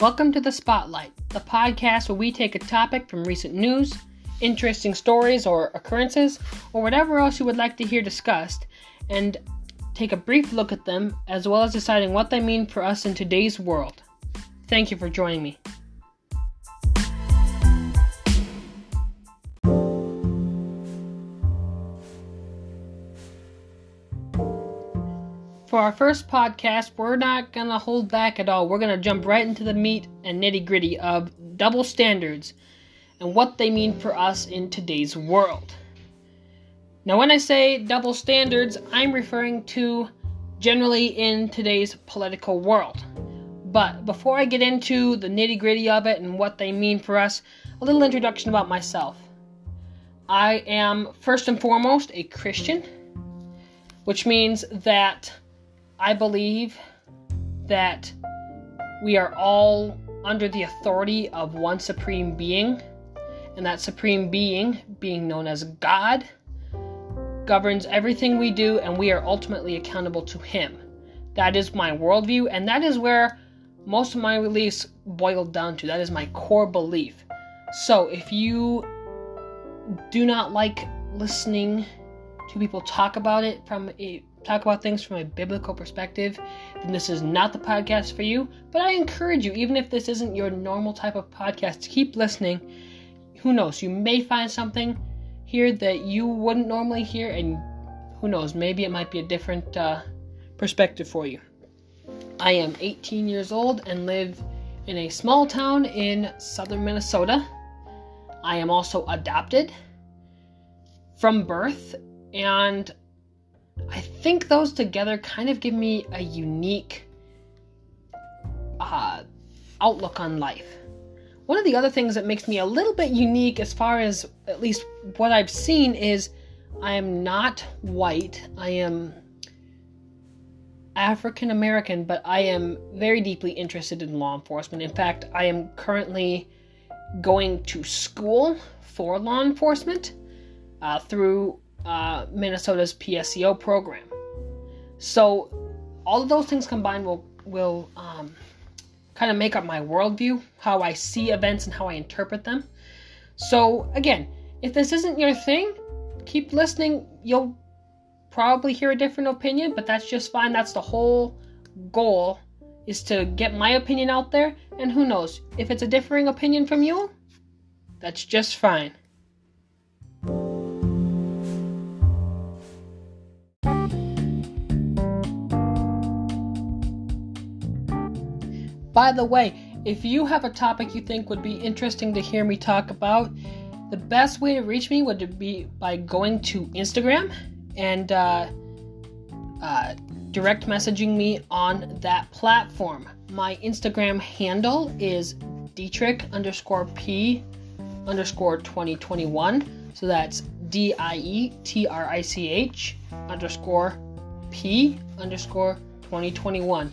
Welcome to the Spotlight, the podcast where we take a topic from recent news, interesting stories or occurrences, or whatever else you would like to hear discussed, and take a brief look at them, as well as deciding what they mean for us in today's world. Thank you for joining me. Our first podcast, we're not going to hold back at all. We're going to jump right into the meat and nitty gritty of double standards and what they mean for us in today's world. Now, when I say double standards, I'm referring to generally in today's political world. But before I get into the nitty gritty of it and what they mean for us, a little introduction about myself. I am first and foremost a Christian, which means that I believe that we are all under the authority of one supreme being, and that supreme being, being known as God, governs everything we do, and we are ultimately accountable to Him. That is my worldview, and that is where most of my beliefs boil down to. That is my core belief. So if you do not like listening to people talk about it from a talk about things from a biblical perspective, then this is not the podcast for you. But I encourage you, even if this isn't your normal type of podcast, to keep listening. Who knows? You may find something here that you wouldn't normally hear, and who knows? Maybe it might be a different uh, perspective for you. I am 18 years old and live in a small town in southern Minnesota. I am also adopted from birth, and I think those together kind of give me a unique uh, outlook on life. One of the other things that makes me a little bit unique, as far as at least what I've seen, is I am not white. I am African American, but I am very deeply interested in law enforcement. In fact, I am currently going to school for law enforcement uh, through uh, Minnesota's PSEO program. So all of those things combined will will um, kind of make up my worldview, how I see events and how I interpret them. So again, if this isn't your thing, keep listening. You'll probably hear a different opinion, but that's just fine. That's the whole goal is to get my opinion out there, and who knows, if it's a differing opinion from you, that's just fine. By the way, if you have a topic you think would be interesting to hear me talk about, the best way to reach me would be by going to Instagram and uh, uh, direct messaging me on that platform. My Instagram handle is Dietrich underscore P underscore 2021. So that's D I E T R I C H underscore P underscore 2021.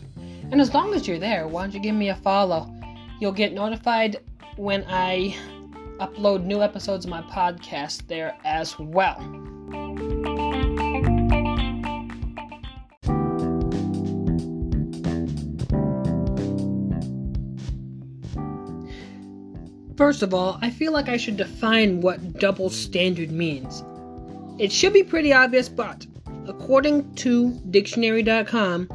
And as long as you're there, why don't you give me a follow? You'll get notified when I upload new episodes of my podcast there as well. First of all, I feel like I should define what double standard means. It should be pretty obvious, but according to dictionary.com,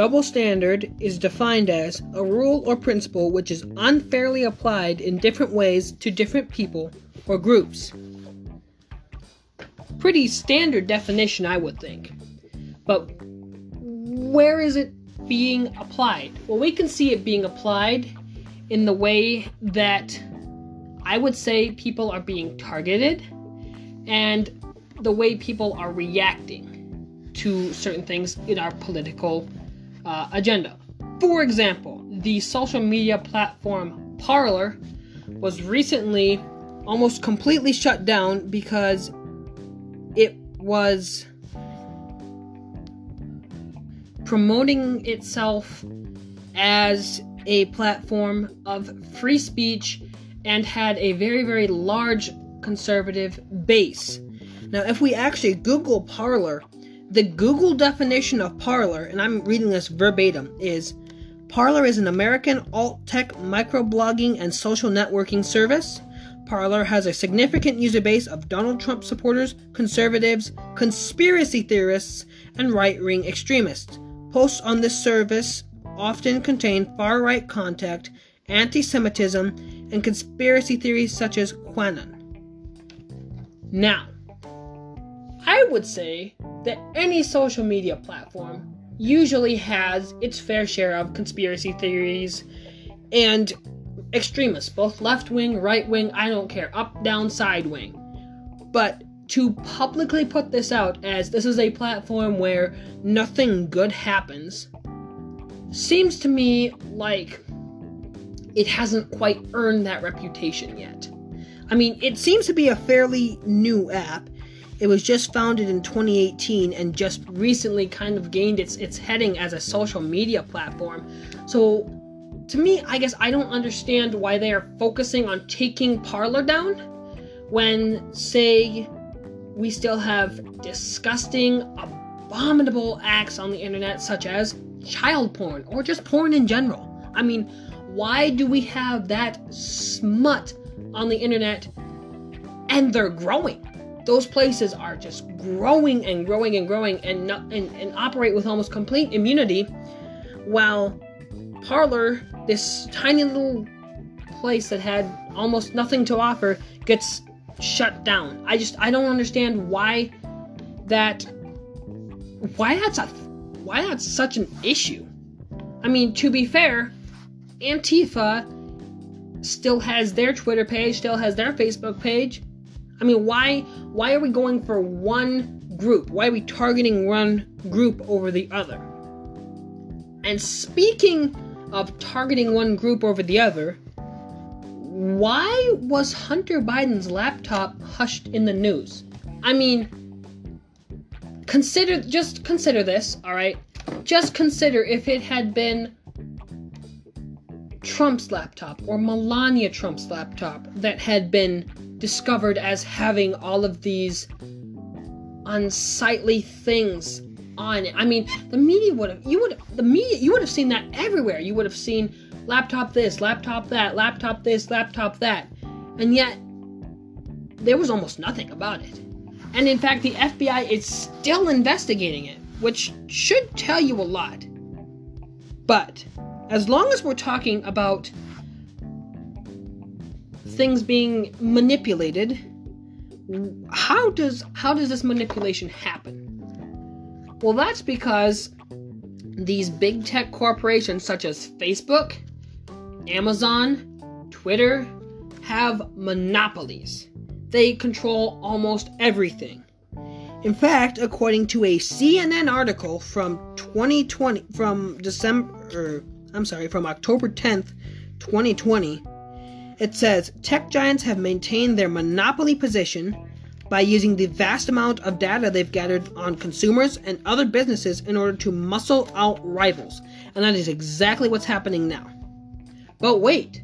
Double standard is defined as a rule or principle which is unfairly applied in different ways to different people or groups. Pretty standard definition, I would think. But where is it being applied? Well, we can see it being applied in the way that I would say people are being targeted and the way people are reacting to certain things in our political uh, agenda. For example, the social media platform Parler was recently almost completely shut down because it was promoting itself as a platform of free speech and had a very, very large conservative base. Now, if we actually Google Parler, the Google definition of Parler, and I'm reading this verbatim, is Parler is an American alt tech microblogging and social networking service. Parler has a significant user base of Donald Trump supporters, conservatives, conspiracy theorists, and right wing extremists. Posts on this service often contain far right content, anti Semitism, and conspiracy theories such as QAnon. Now, I would say that any social media platform usually has its fair share of conspiracy theories and extremists, both left wing, right wing, I don't care, up, down, side wing. But to publicly put this out as this is a platform where nothing good happens seems to me like it hasn't quite earned that reputation yet. I mean, it seems to be a fairly new app. It was just founded in 2018 and just recently kind of gained its its heading as a social media platform. So to me, I guess I don't understand why they are focusing on taking Parler down when say we still have disgusting, abominable acts on the internet such as child porn or just porn in general. I mean, why do we have that smut on the internet and they're growing? Those places are just growing and growing and growing and, not, and, and operate with almost complete immunity while Parler this tiny little place that had almost nothing to offer, gets shut down. I just I don't understand why that why that's a why that's such an issue. I mean, to be fair, Antifa still has their Twitter page, still has their Facebook page, I mean, why why are we going for one group? Why are we targeting one group over the other? And speaking of targeting one group over the other, why was Hunter Biden's laptop hushed in the news? I mean, consider just consider this, all right? Just consider if it had been Trump's laptop or Melania Trump's laptop that had been discovered as having all of these unsightly things on it. I mean, the media would have you would the media you would have seen that everywhere. You would have seen laptop this, laptop that, laptop this, laptop that. And yet there was almost nothing about it. And in fact, the FBI is still investigating it, which should tell you a lot. But as long as we're talking about things being manipulated how does how does this manipulation happen? Well that's because these big tech corporations such as facebook amazon twitter have monopolies. They control almost everything. In fact according to a cnn article from 2020 from december i'm sorry from october 10th 2020 it says tech giants have maintained their monopoly position by using the vast amount of data they've gathered on consumers and other businesses in order to muscle out rivals. And that is exactly what's happening now. But wait,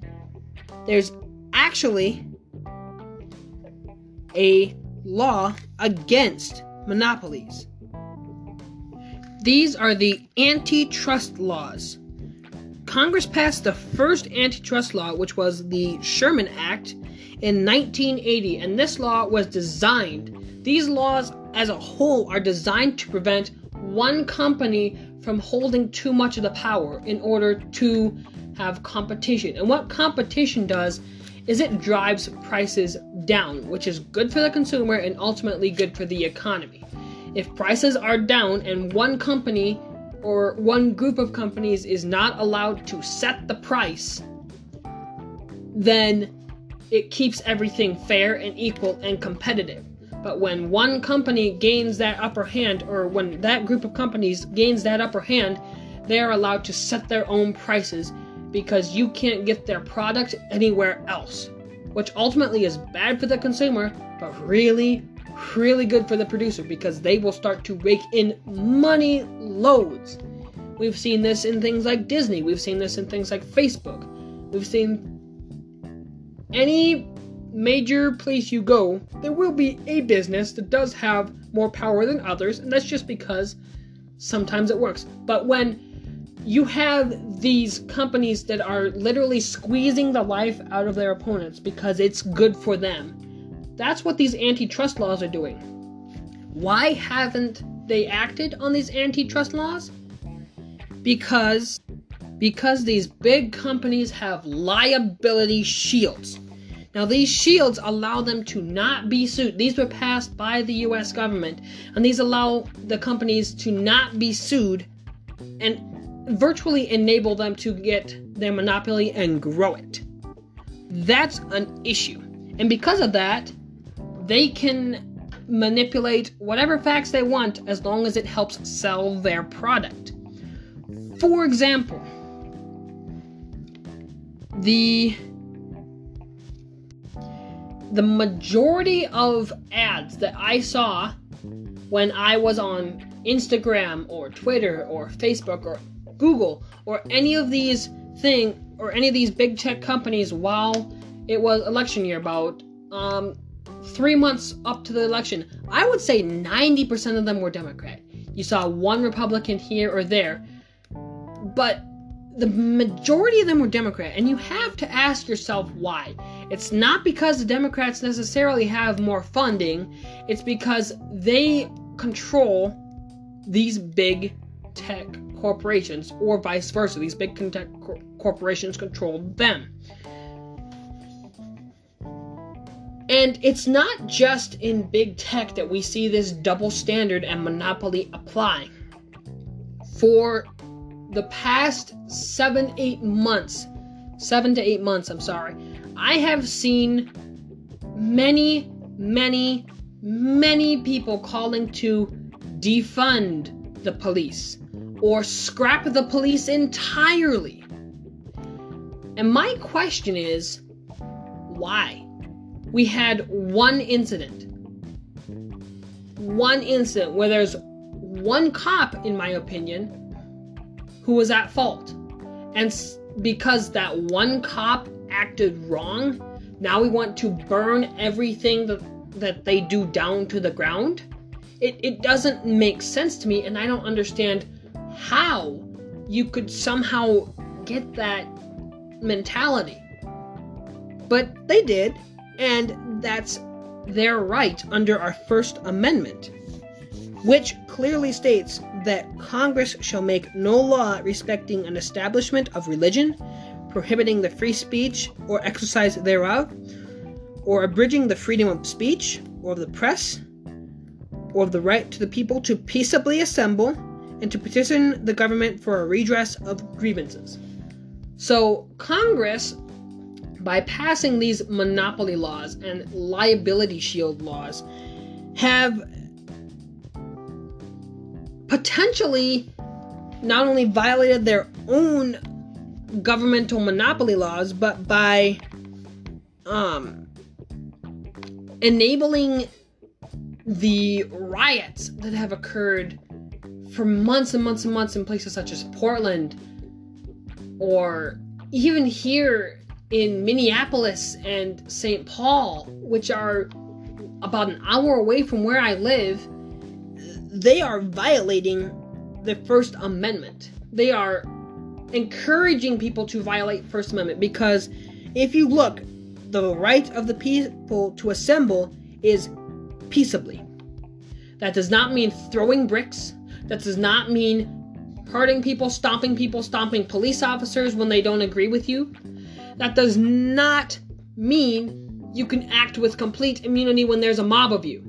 there's actually a law against monopolies. These are the antitrust laws. Congress passed the first antitrust law, which was the Sherman Act, in 1980, and this law was designed, these laws as a whole are designed to prevent one company from holding too much of the power in order to have competition. And what competition does is it drives prices down, which is good for the consumer and ultimately good for the economy. If prices are down and one company or one group of companies is not allowed to set the price, then it keeps everything fair and equal and competitive. But when one company gains that upper hand, or when that group of companies gains that upper hand, they are allowed to set their own prices because you can't get their product anywhere else. Which ultimately is bad for the consumer, but really, really good for the producer because they will start to rake in money loads. We've seen this in things like Disney, we've seen this in things like Facebook, we've seen any major place you go, there will be a business that does have more power than others, and that's just because sometimes it works. But when you have these companies that are literally squeezing the life out of their opponents because it's good for them. That's what these antitrust laws are doing. Why haven't they acted on these antitrust laws? Because because these big companies have liability shields. Now, these shields allow them to not be sued. These were passed by the US government, and these allow the companies to not be sued and virtually enable them to get their monopoly and grow it. That's an issue. And because of that, they can manipulate whatever facts they want as long as it helps sell their product. For example, the the majority of ads that I saw when I was on Instagram or Twitter or Facebook or Google or any of these thing or any of these big tech companies while it was election year about um, three months up to the election, I would say 90% of them were Democrat. You saw one Republican here or there, but the majority of them were Democrat, and you have to ask yourself why. It's not because the Democrats necessarily have more funding, it's because they control these big tech corporations, or vice versa. These big tech corporations control them. And it's not just in big tech that we see this double standard and monopoly apply. For the past seven, eight months, seven to eight months, I'm sorry, I have seen many, many, many people calling to defund the police or scrap the police entirely. And my question is why? We had one incident. One incident where there's one cop, in my opinion, who was at fault. And because that one cop acted wrong, now we want to burn everything that, that they do down to the ground? It, it doesn't make sense to me, and I don't understand how you could somehow get that mentality. But they did, and that's their right under our First Amendment which clearly states that Congress shall make no law respecting an establishment of religion, prohibiting the free speech or exercise thereof, or abridging the freedom of speech or of the press, or of the right to the people to peaceably assemble and to petition the government for a redress of grievances. So, Congress, by passing these monopoly laws and liability shield laws, have potentially not only violated their own governmental monopoly laws, but by um, enabling the riots that have occurred for months and months and months in places such as Portland or even here in Minneapolis and St. Paul, which are about an hour away from where I live they are violating the First Amendment. They are encouraging people to violate First Amendment because if you look, the right of the people to assemble is peaceably. That does not mean throwing bricks. That does not mean hurting people, stomping people, stomping police officers when they don't agree with you. That does not mean you can act with complete immunity when there's a mob of you.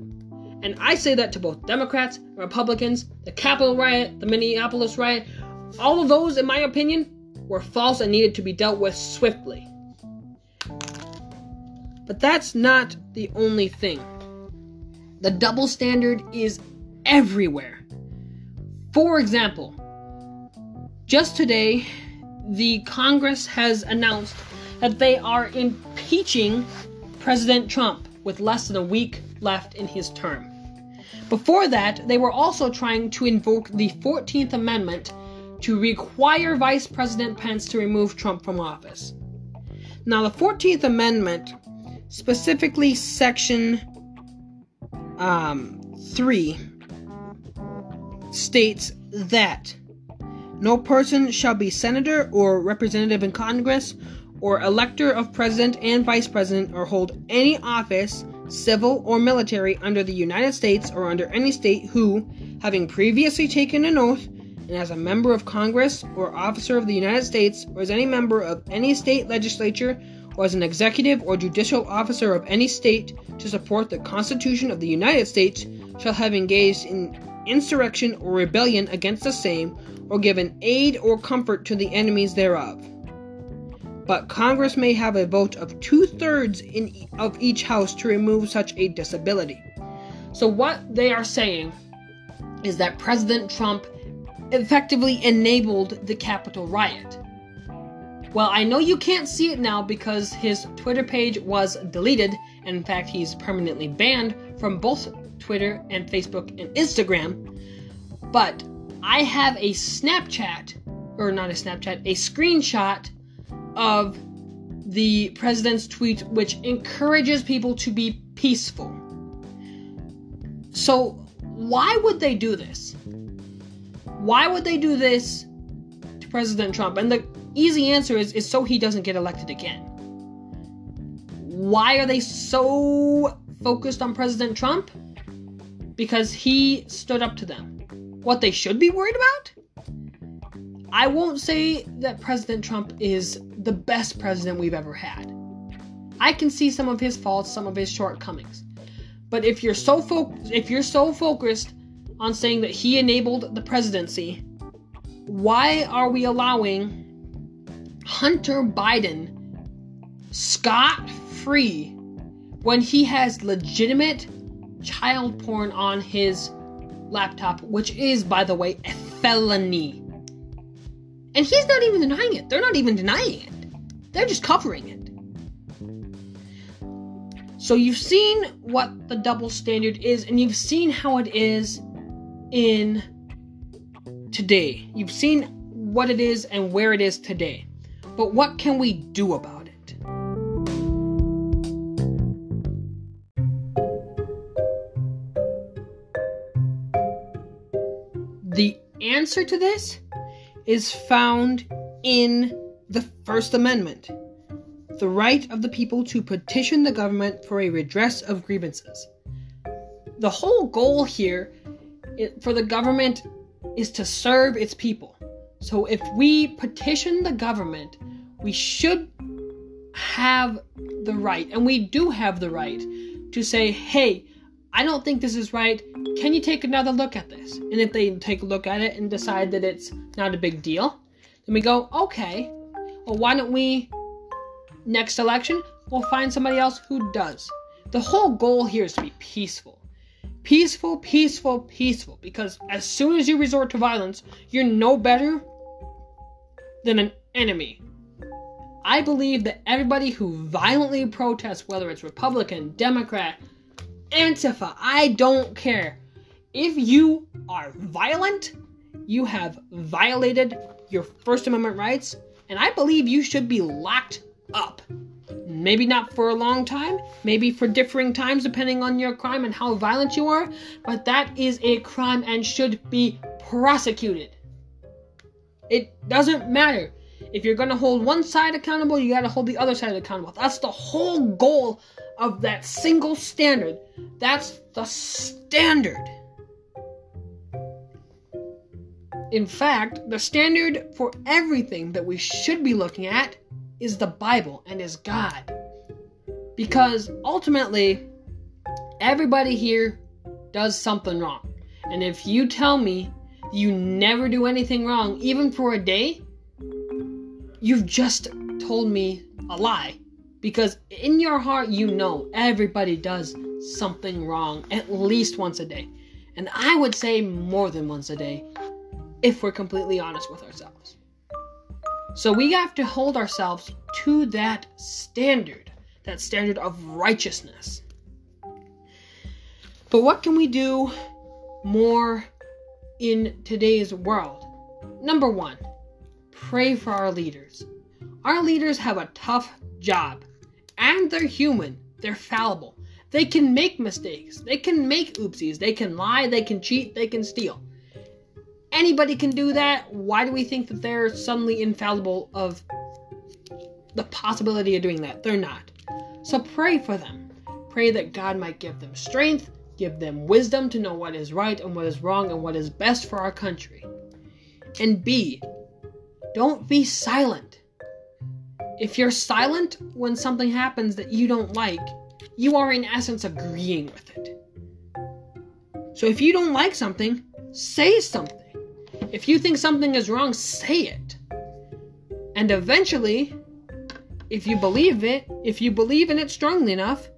And I say that to both Democrats Republicans, the Capitol riot, the Minneapolis riot, all of those, in my opinion, were false and needed to be dealt with swiftly. But that's not the only thing. The double standard is everywhere. For example, just today, the Congress has announced that they are impeaching President Trump with less than a week left in his term. Before that, they were also trying to invoke the 14th Amendment to require Vice President Pence to remove Trump from office. Now, the 14th Amendment, specifically Section um, 3, states that No person shall be senator or representative in Congress or elector of president and vice president or hold any office, civil or military, under the United States or under any state who, having previously taken an oath, and as a member of Congress or officer of the United States or as any member of any state legislature or as an executive or judicial officer of any state to support the Constitution of the United States shall have engaged in insurrection or rebellion against the same or given aid or comfort to the enemies thereof. But Congress may have a vote of two thirds in of each house to remove such a disability. So what they are saying is that President Trump effectively enabled the Capitol riot. Well, I know you can't see it now because his Twitter page was deleted, and in fact, he's permanently banned from both Twitter and Facebook and Instagram. But I have a Snapchat, or not a Snapchat, a screenshot of the president's tweet, which encourages people to be peaceful. So, why would they do this? Why would they do this to President Trump? And the easy answer is, is so he doesn't get elected again. Why are they so focused on President Trump? Because he stood up to them what they should be worried about? I won't say that President Trump is the best president we've ever had. I can see some of his faults, some of his shortcomings. But if you're so fo- if you're so focused on saying that he enabled the presidency, why are we allowing Hunter Biden scot free when he has legitimate child porn on his laptop, which is, by the way, a felony. And he's not even denying it. They're not even denying it. They're just covering it. So you've seen what the double standard is, and you've seen how it is in today. You've seen what it is and where it is today. But what can we do about it? The answer to this is found in the First Amendment the right of the people to petition the government for a redress of grievances. The whole goal here for the government is to serve its people. So if we petition the government, we should have the right, and we do have the right, to say, hey, I don't think this is right. Can you take another look at this? And if they take a look at it and decide that it's not a big deal, then we go, okay, well, why don't we, next election, we'll find somebody else who does. The whole goal here is to be peaceful. Peaceful, peaceful, peaceful. Because as soon as you resort to violence, you're no better than an enemy. I believe that everybody who violently protests, whether it's Republican, Democrat, Antifa, I don't care. If you are violent, you have violated your First Amendment rights, and I believe you should be locked up. Maybe not for a long time, maybe for differing times depending on your crime and how violent you are, but that is a crime and should be prosecuted. It doesn't matter. If you're going to hold one side accountable, you got to hold the other side accountable. That's the whole goal of that single standard. That's the standard. In fact, the standard for everything that we should be looking at is the Bible and is God. Because ultimately, everybody here does something wrong. And if you tell me you never do anything wrong, even for a day, you've just told me a lie. Because in your heart, you know everybody does something wrong at least once a day. And I would say more than once a day if we're completely honest with ourselves. So we have to hold ourselves to that standard, that standard of righteousness. But what can we do more in today's world? Number one, pray for our leaders. Our leaders have a tough job, and they're human, they're fallible. They can make mistakes, they can make oopsies, they can lie, they can cheat, they can steal. Anybody can do that, why do we think that they're suddenly infallible of the possibility of doing that? They're not. So pray for them. Pray that God might give them strength, give them wisdom to know what is right and what is wrong and what is best for our country. And B, don't be silent. If you're silent when something happens that you don't like, you are in essence agreeing with it. So if you don't like something, say something. If you think something is wrong, say it. And eventually, if you believe it, if you believe in it strongly enough,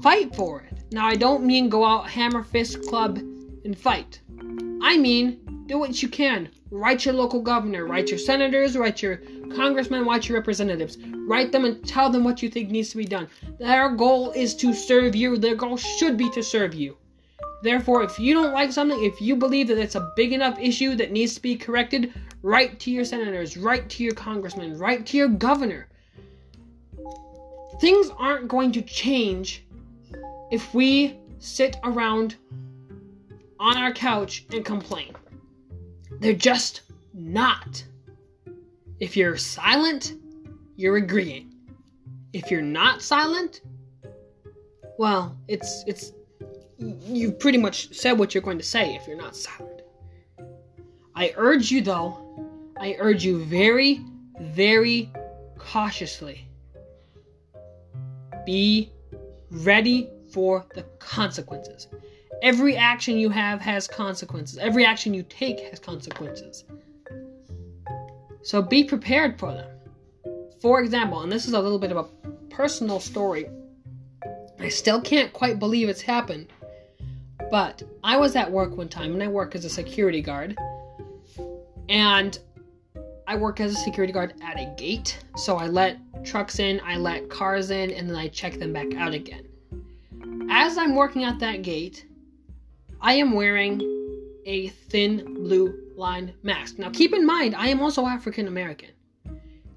fight for it. Now, I don't mean go out hammer fist club and fight. I mean, do what you can. Write your local governor, write your senators, write your congressmen, write your representatives. Write them and tell them what you think needs to be done. Their goal is to serve you. Their goal should be to serve you. Therefore, if you don't like something, if you believe that it's a big enough issue that needs to be corrected, write to your senators, write to your congressmen, write to your governor. Things aren't going to change if we sit around on our couch and complain. They're just not. If you're silent, you're agreeing. If you're not silent, well, it's it's you've pretty much said what you're going to say if you're not silent. I urge you, though, I urge you very, very cautiously be ready for the consequences. Every action you have has consequences. Every action you take has consequences. So be prepared for them. For example, and this is a little bit of a personal story. I still can't quite believe it's happened. But I was at work one time and I work as a security guard. And I work as a security guard at a gate. So I let trucks in, I let cars in, and then I check them back out again. As I'm working at that gate, I am wearing a thin blue line mask. Now keep in mind, I am also African American.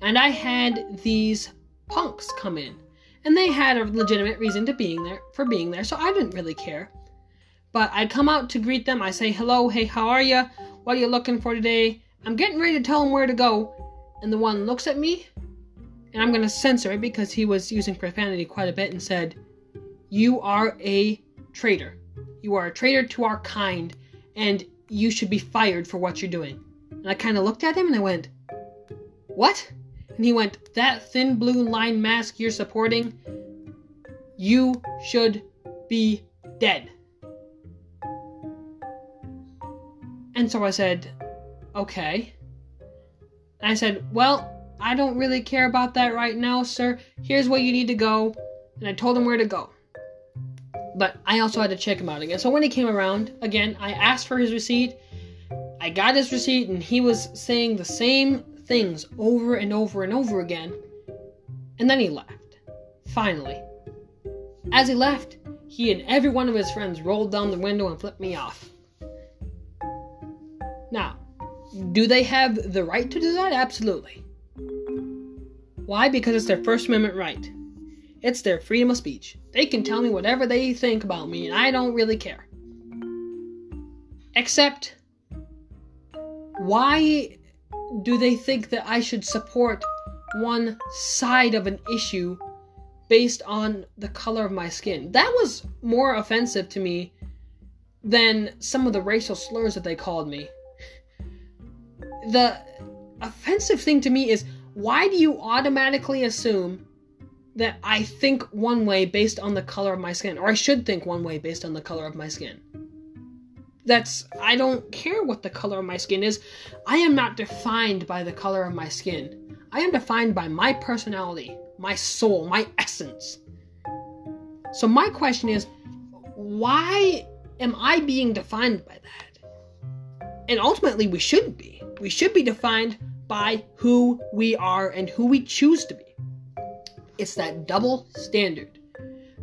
And I had these punks come in. And they had a legitimate reason to being there for being there, so I didn't really care. But I come out to greet them. I say, hello, hey, how are you? What are you looking for today? I'm getting ready to tell him where to go. And the one looks at me, and I'm going to censor it because he was using profanity quite a bit and said, You are a traitor. You are a traitor to our kind, and you should be fired for what you're doing. And I kind of looked at him and I went, What? And he went, That thin blue line mask you're supporting, you should be dead. And so I said, okay. And I said, well, I don't really care about that right now, sir. Here's where you need to go. And I told him where to go. But I also had to check him out again. So when he came around, again, I asked for his receipt. I got his receipt, and he was saying the same things over and over and over again. And then he left. Finally. As he left, he and every one of his friends rolled down the window and flipped me off. Now, do they have the right to do that? Absolutely. Why? Because it's their First Amendment right. It's their freedom of speech. They can tell me whatever they think about me, and I don't really care. Except, why do they think that I should support one side of an issue based on the color of my skin? That was more offensive to me than some of the racial slurs that they called me the offensive thing to me is why do you automatically assume that I think one way based on the color of my skin, or I should think one way based on the color of my skin? That's, I don't care what the color of my skin is. I am not defined by the color of my skin. I am defined by my personality, my soul, my essence. So, my question is why am I being defined by that? And ultimately, we shouldn't be. We should be defined by who we are and who we choose to be. It's that double standard.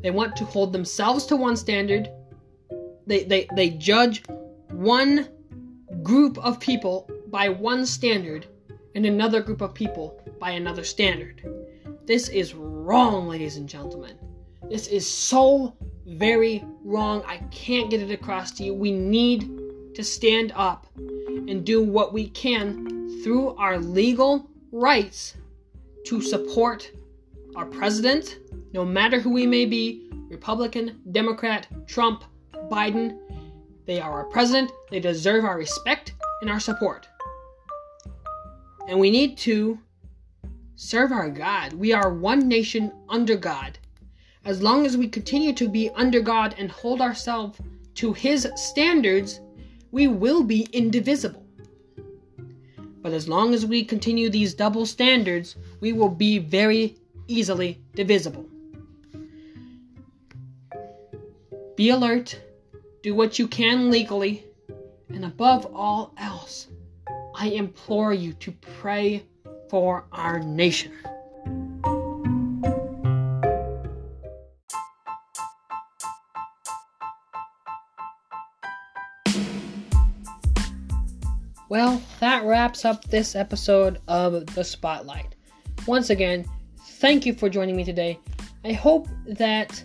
They want to hold themselves to one standard. They, they, they judge one group of people by one standard and another group of people by another standard. This is wrong, ladies and gentlemen. This is so very wrong. I can't get it across to you. We need to stand up and do what we can through our legal rights to support our president, no matter who we may be Republican, Democrat, Trump, Biden. They are our president. They deserve our respect and our support. And we need to serve our God. We are one nation under God. As long as we continue to be under God and hold ourselves to His standards, we will be indivisible. But as long as we continue these double standards, we will be very easily divisible. Be alert, do what you can legally, and above all else, I implore you to pray for our nation. Well, that wraps up this episode of The Spotlight. Once again, thank you for joining me today. I hope that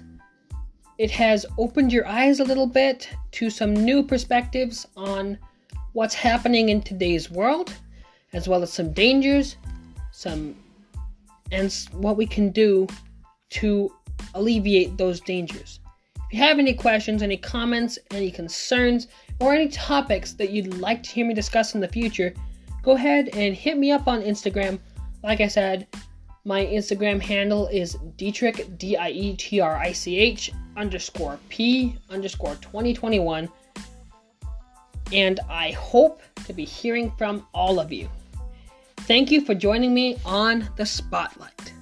it has opened your eyes a little bit to some new perspectives on what's happening in today's world, as well as some dangers, some and what we can do to alleviate those dangers. If you have any questions, any comments, any concerns, or any topics that you'd like to hear me discuss in the future, go ahead and hit me up on Instagram. Like I said, my Instagram handle is Dietrich, D I E T R I C H underscore P underscore 2021. And I hope to be hearing from all of you. Thank you for joining me on the Spotlight.